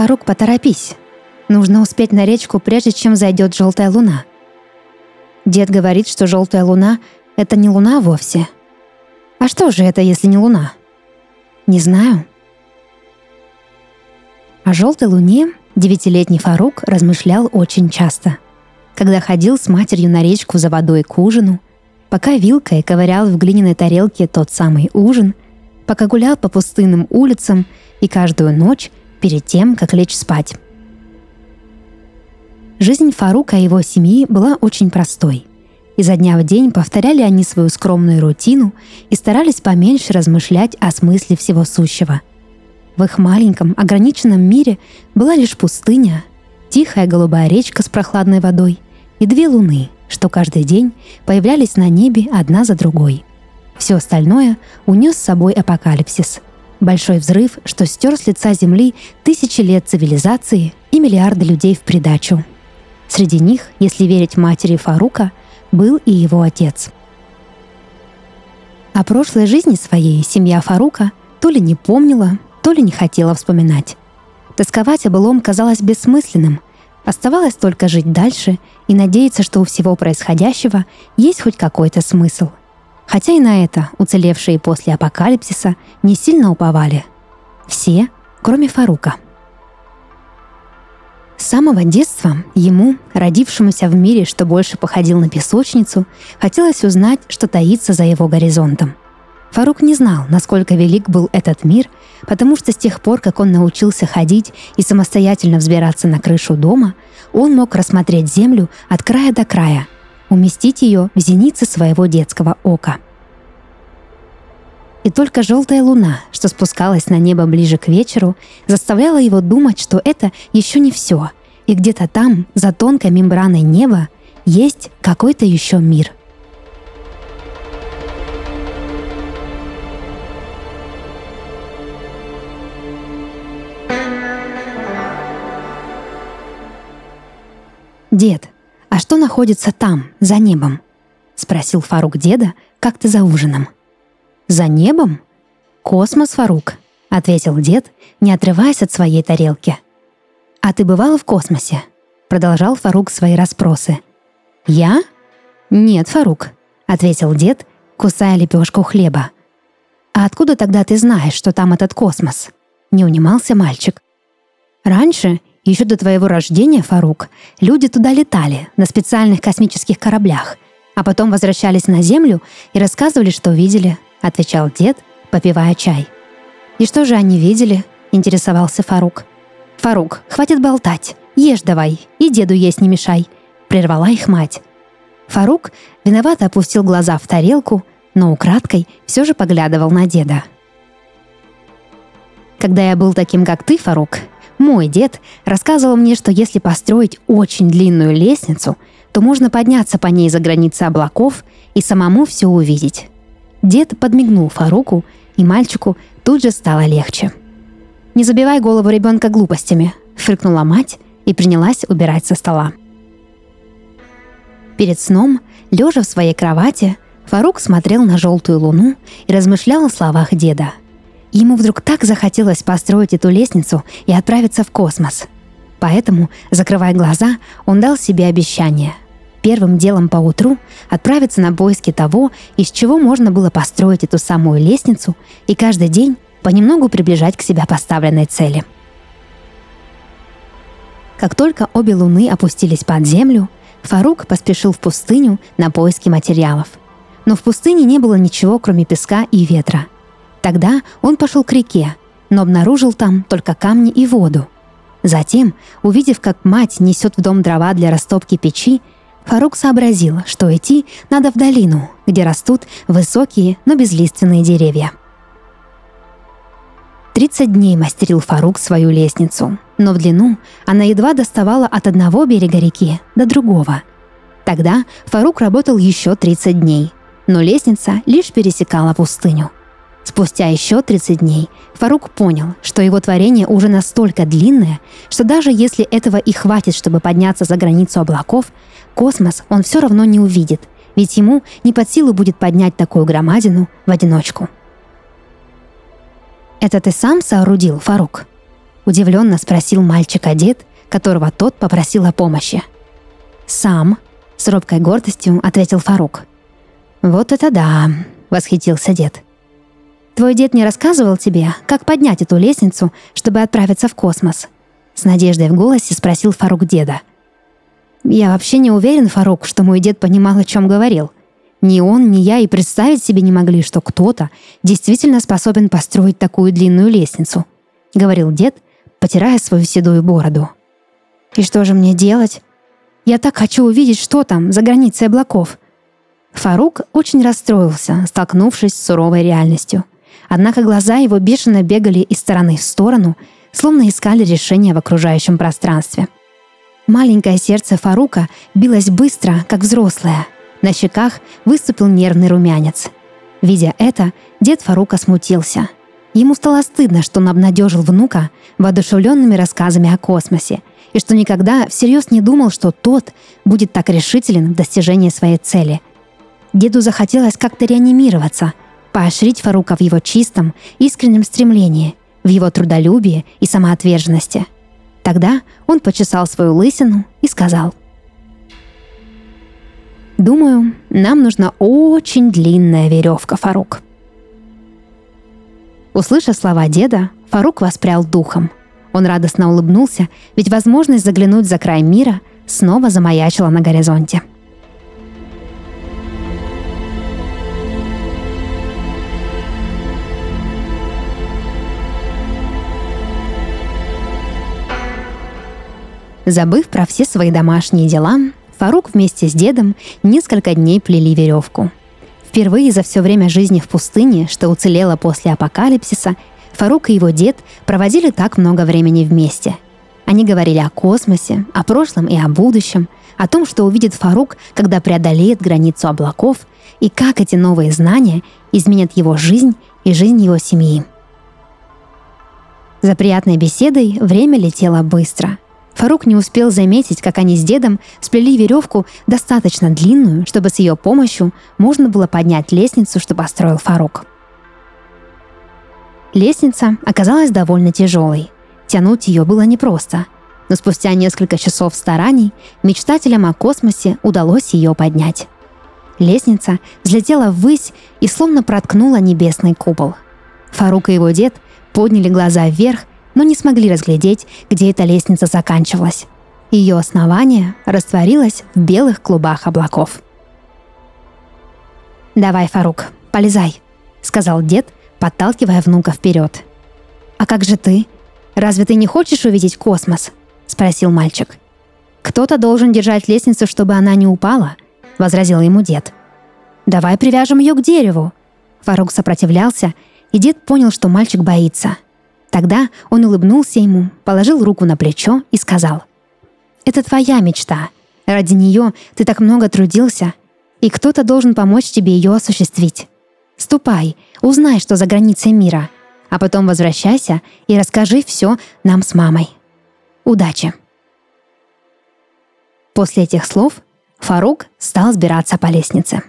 «Фарук, поторопись. Нужно успеть на речку, прежде чем зайдет желтая луна». Дед говорит, что желтая луна — это не луна вовсе. А что же это, если не луна? Не знаю. О желтой луне девятилетний Фарук размышлял очень часто. Когда ходил с матерью на речку за водой к ужину, пока вилкой ковырял в глиняной тарелке тот самый ужин, пока гулял по пустынным улицам и каждую ночь перед тем, как лечь спать. Жизнь Фарука и его семьи была очень простой. Изо дня в день повторяли они свою скромную рутину и старались поменьше размышлять о смысле всего сущего. В их маленьком, ограниченном мире была лишь пустыня, тихая голубая речка с прохладной водой и две луны, что каждый день появлялись на небе одна за другой. Все остальное унес с собой апокалипсис – Большой взрыв, что стер с лица Земли тысячи лет цивилизации и миллиарды людей в придачу. Среди них, если верить матери Фарука, был и его отец. О прошлой жизни своей семья Фарука то ли не помнила, то ли не хотела вспоминать. Тосковать о былом казалось бессмысленным. Оставалось только жить дальше и надеяться, что у всего происходящего есть хоть какой-то смысл – Хотя и на это уцелевшие после апокалипсиса не сильно уповали. Все, кроме Фарука. С самого детства ему, родившемуся в мире, что больше походил на песочницу, хотелось узнать, что таится за его горизонтом. Фарук не знал, насколько велик был этот мир, потому что с тех пор, как он научился ходить и самостоятельно взбираться на крышу дома, он мог рассмотреть землю от края до края – уместить ее в зенице своего детского ока. И только желтая луна, что спускалась на небо ближе к вечеру, заставляла его думать, что это еще не все, и где-то там, за тонкой мембраной неба, есть какой-то еще мир. Дед, «А что находится там, за небом?» — спросил Фарук деда как-то за ужином. «За небом? Космос, Фарук», — ответил дед, не отрываясь от своей тарелки. «А ты бывала в космосе?» — продолжал Фарук свои расспросы. «Я? Нет, Фарук», — ответил дед, кусая лепешку хлеба. «А откуда тогда ты знаешь, что там этот космос?» — не унимался мальчик. «Раньше еще до твоего рождения, Фарук, люди туда летали, на специальных космических кораблях, а потом возвращались на Землю и рассказывали, что видели, отвечал дед, попивая чай. И что же они видели? интересовался Фарук. Фарук, хватит болтать, ешь давай, и деду есть не мешай, прервала их мать. Фарук виновато опустил глаза в тарелку, но украдкой все же поглядывал на деда. Когда я был таким, как ты, Фарук, мой дед рассказывал мне, что если построить очень длинную лестницу, то можно подняться по ней за границы облаков и самому все увидеть. Дед подмигнул Фаруку, и мальчику тут же стало легче. «Не забивай голову ребенка глупостями», — фыркнула мать и принялась убирать со стола. Перед сном, лежа в своей кровати, Фарук смотрел на желтую луну и размышлял о словах деда — Ему вдруг так захотелось построить эту лестницу и отправиться в космос. Поэтому, закрывая глаза, он дал себе обещание. Первым делом по утру отправиться на поиски того, из чего можно было построить эту самую лестницу и каждый день понемногу приближать к себя поставленной цели. Как только обе луны опустились под землю, Фарук поспешил в пустыню на поиски материалов. Но в пустыне не было ничего, кроме песка и ветра – Тогда он пошел к реке, но обнаружил там только камни и воду. Затем, увидев, как мать несет в дом дрова для растопки печи, Фарук сообразил, что идти надо в долину, где растут высокие, но безлиственные деревья. 30 дней мастерил Фарук свою лестницу, но в длину она едва доставала от одного берега реки до другого. Тогда Фарук работал еще 30 дней, но лестница лишь пересекала пустыню – Спустя еще 30 дней Фарук понял, что его творение уже настолько длинное, что даже если этого и хватит, чтобы подняться за границу облаков, космос он все равно не увидит, ведь ему не под силу будет поднять такую громадину в одиночку. «Это ты сам соорудил, Фарук?» — Удивленно спросил мальчик-одет, которого тот попросил о помощи. «Сам», — с робкой гордостью ответил Фарук. «Вот это да!» — восхитился дед. «Твой дед не рассказывал тебе, как поднять эту лестницу, чтобы отправиться в космос?» С надеждой в голосе спросил Фарук деда. «Я вообще не уверен, Фарук, что мой дед понимал, о чем говорил. Ни он, ни я и представить себе не могли, что кто-то действительно способен построить такую длинную лестницу», — говорил дед, потирая свою седую бороду. «И что же мне делать? Я так хочу увидеть, что там, за границей облаков». Фарук очень расстроился, столкнувшись с суровой реальностью. Однако глаза его бешено бегали из стороны в сторону, словно искали решения в окружающем пространстве. Маленькое сердце Фарука билось быстро, как взрослое — на щеках выступил нервный румянец. Видя это, дед Фарука смутился. Ему стало стыдно, что он обнадежил внука воодушевленными рассказами о космосе, и что никогда всерьез не думал, что тот будет так решителен в достижении своей цели. Деду захотелось как-то реанимироваться, поощрить Фарука в его чистом, искреннем стремлении, в его трудолюбии и самоотверженности. Тогда он почесал свою лысину и сказал – Думаю, нам нужна очень длинная веревка, Фарук. Услышав слова деда, Фарук воспрял духом. Он радостно улыбнулся, ведь возможность заглянуть за край мира снова замаячила на горизонте. Забыв про все свои домашние дела, Фарук вместе с дедом несколько дней плели веревку. Впервые за все время жизни в пустыне, что уцелело после апокалипсиса, Фарук и его дед проводили так много времени вместе. Они говорили о космосе, о прошлом и о будущем, о том, что увидит Фарук, когда преодолеет границу облаков, и как эти новые знания изменят его жизнь и жизнь его семьи. За приятной беседой время летело быстро – Фарук не успел заметить, как они с дедом сплели веревку достаточно длинную, чтобы с ее помощью можно было поднять лестницу, что построил Фарук. Лестница оказалась довольно тяжелой. Тянуть ее было непросто. Но спустя несколько часов стараний мечтателям о космосе удалось ее поднять. Лестница взлетела ввысь и словно проткнула небесный купол. Фарук и его дед подняли глаза вверх но не смогли разглядеть, где эта лестница заканчивалась. Ее основание растворилось в белых клубах облаков. «Давай, Фарук, полезай», — сказал дед, подталкивая внука вперед. «А как же ты? Разве ты не хочешь увидеть космос?» — спросил мальчик. «Кто-то должен держать лестницу, чтобы она не упала», — возразил ему дед. «Давай привяжем ее к дереву». Фарук сопротивлялся, и дед понял, что мальчик боится — Тогда он улыбнулся ему, положил руку на плечо и сказал, «Это твоя мечта. Ради нее ты так много трудился, и кто-то должен помочь тебе ее осуществить. Ступай, узнай, что за границей мира, а потом возвращайся и расскажи все нам с мамой. Удачи!» После этих слов Фарук стал сбираться по лестнице.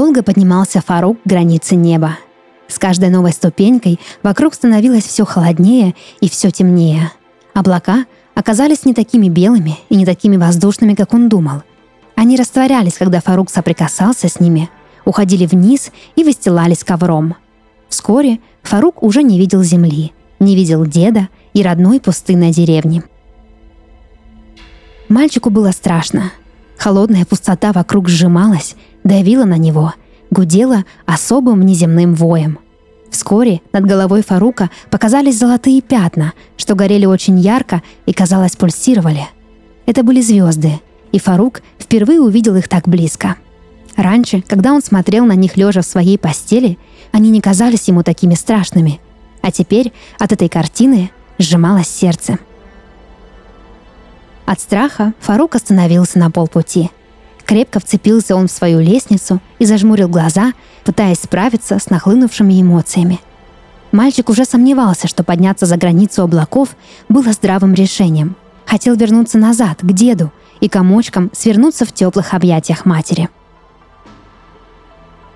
Долго поднимался Фарук к границе неба. С каждой новой ступенькой вокруг становилось все холоднее и все темнее. Облака оказались не такими белыми и не такими воздушными, как он думал. Они растворялись, когда Фарук соприкасался с ними, уходили вниз и выстилались ковром. Вскоре Фарук уже не видел земли, не видел деда и родной пустынной деревни. Мальчику было страшно. Холодная пустота вокруг сжималась, давила на него, гудела особым неземным воем. Вскоре над головой Фарука показались золотые пятна, что горели очень ярко и, казалось, пульсировали. Это были звезды, и Фарук впервые увидел их так близко. Раньше, когда он смотрел на них лежа в своей постели, они не казались ему такими страшными. А теперь от этой картины сжималось сердце. От страха Фарук остановился на полпути – Крепко вцепился он в свою лестницу и зажмурил глаза, пытаясь справиться с нахлынувшими эмоциями. Мальчик уже сомневался, что подняться за границу облаков было здравым решением. Хотел вернуться назад, к деду, и комочком свернуться в теплых объятиях матери.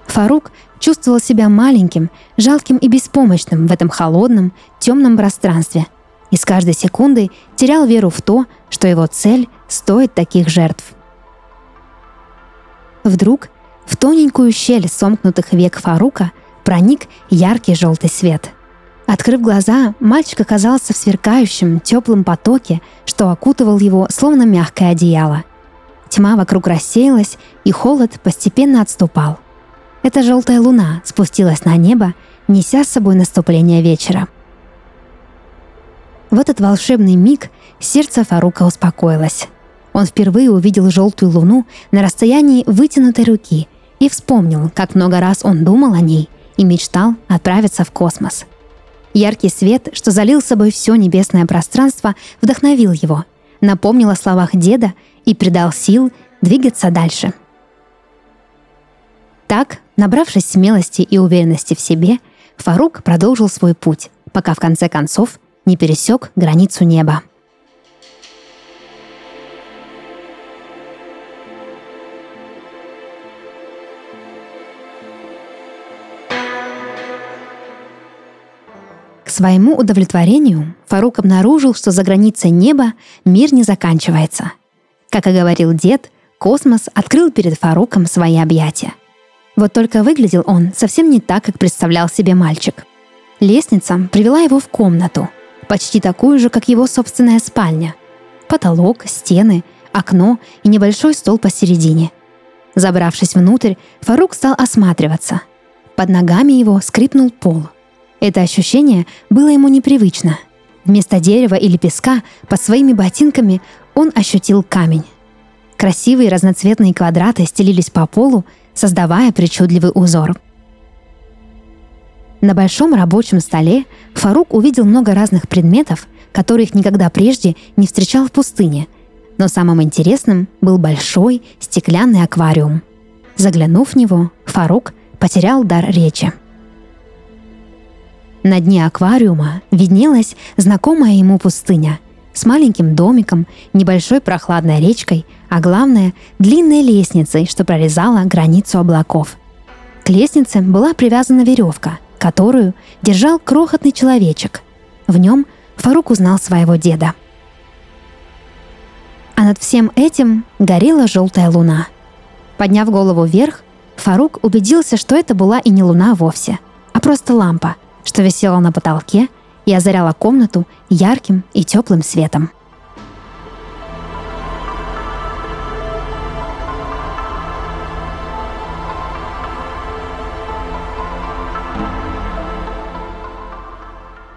Фарук чувствовал себя маленьким, жалким и беспомощным в этом холодном, темном пространстве и с каждой секундой терял веру в то, что его цель стоит таких жертв. Вдруг в тоненькую щель сомкнутых век Фарука проник яркий желтый свет. Открыв глаза, мальчик оказался в сверкающем, теплом потоке, что окутывал его, словно мягкое одеяло. Тьма вокруг рассеялась, и холод постепенно отступал. Эта желтая луна спустилась на небо, неся с собой наступление вечера. В этот волшебный миг сердце Фарука успокоилось. Он впервые увидел желтую луну на расстоянии вытянутой руки и вспомнил, как много раз он думал о ней и мечтал отправиться в космос. Яркий свет, что залил собой все небесное пространство, вдохновил его, напомнил о словах деда и придал сил двигаться дальше. Так, набравшись смелости и уверенности в себе, Фарук продолжил свой путь, пока в конце концов не пересек границу неба. Своему удовлетворению Фарук обнаружил, что за границей неба мир не заканчивается. Как и говорил дед, космос открыл перед Фаруком свои объятия. Вот только выглядел он совсем не так, как представлял себе мальчик. Лестница привела его в комнату, почти такую же, как его собственная спальня. Потолок, стены, окно и небольшой стол посередине. Забравшись внутрь, Фарук стал осматриваться. Под ногами его скрипнул пол. Это ощущение было ему непривычно. Вместо дерева или песка под своими ботинками он ощутил камень. Красивые разноцветные квадраты стелились по полу, создавая причудливый узор. На большом рабочем столе Фарук увидел много разных предметов, которых никогда прежде не встречал в пустыне. Но самым интересным был большой стеклянный аквариум. Заглянув в него, Фарук потерял дар речи. На дне аквариума виднелась знакомая ему пустыня с маленьким домиком, небольшой прохладной речкой, а главное — длинной лестницей, что прорезала границу облаков. К лестнице была привязана веревка, которую держал крохотный человечек. В нем Фарук узнал своего деда. А над всем этим горела желтая луна. Подняв голову вверх, Фарук убедился, что это была и не луна вовсе, а просто лампа, что висела на потолке и озаряла комнату ярким и теплым светом.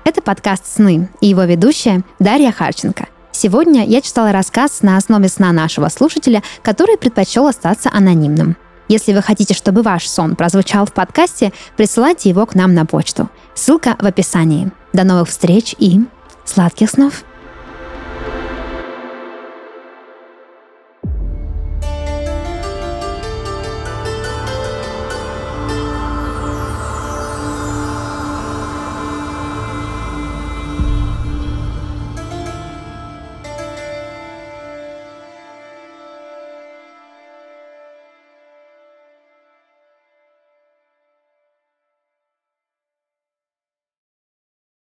Это подкаст «Сны» и его ведущая Дарья Харченко. Сегодня я читала рассказ на основе сна нашего слушателя, который предпочел остаться анонимным. Если вы хотите, чтобы ваш сон прозвучал в подкасте, присылайте его к нам на почту. Ссылка в описании. До новых встреч и сладких снов!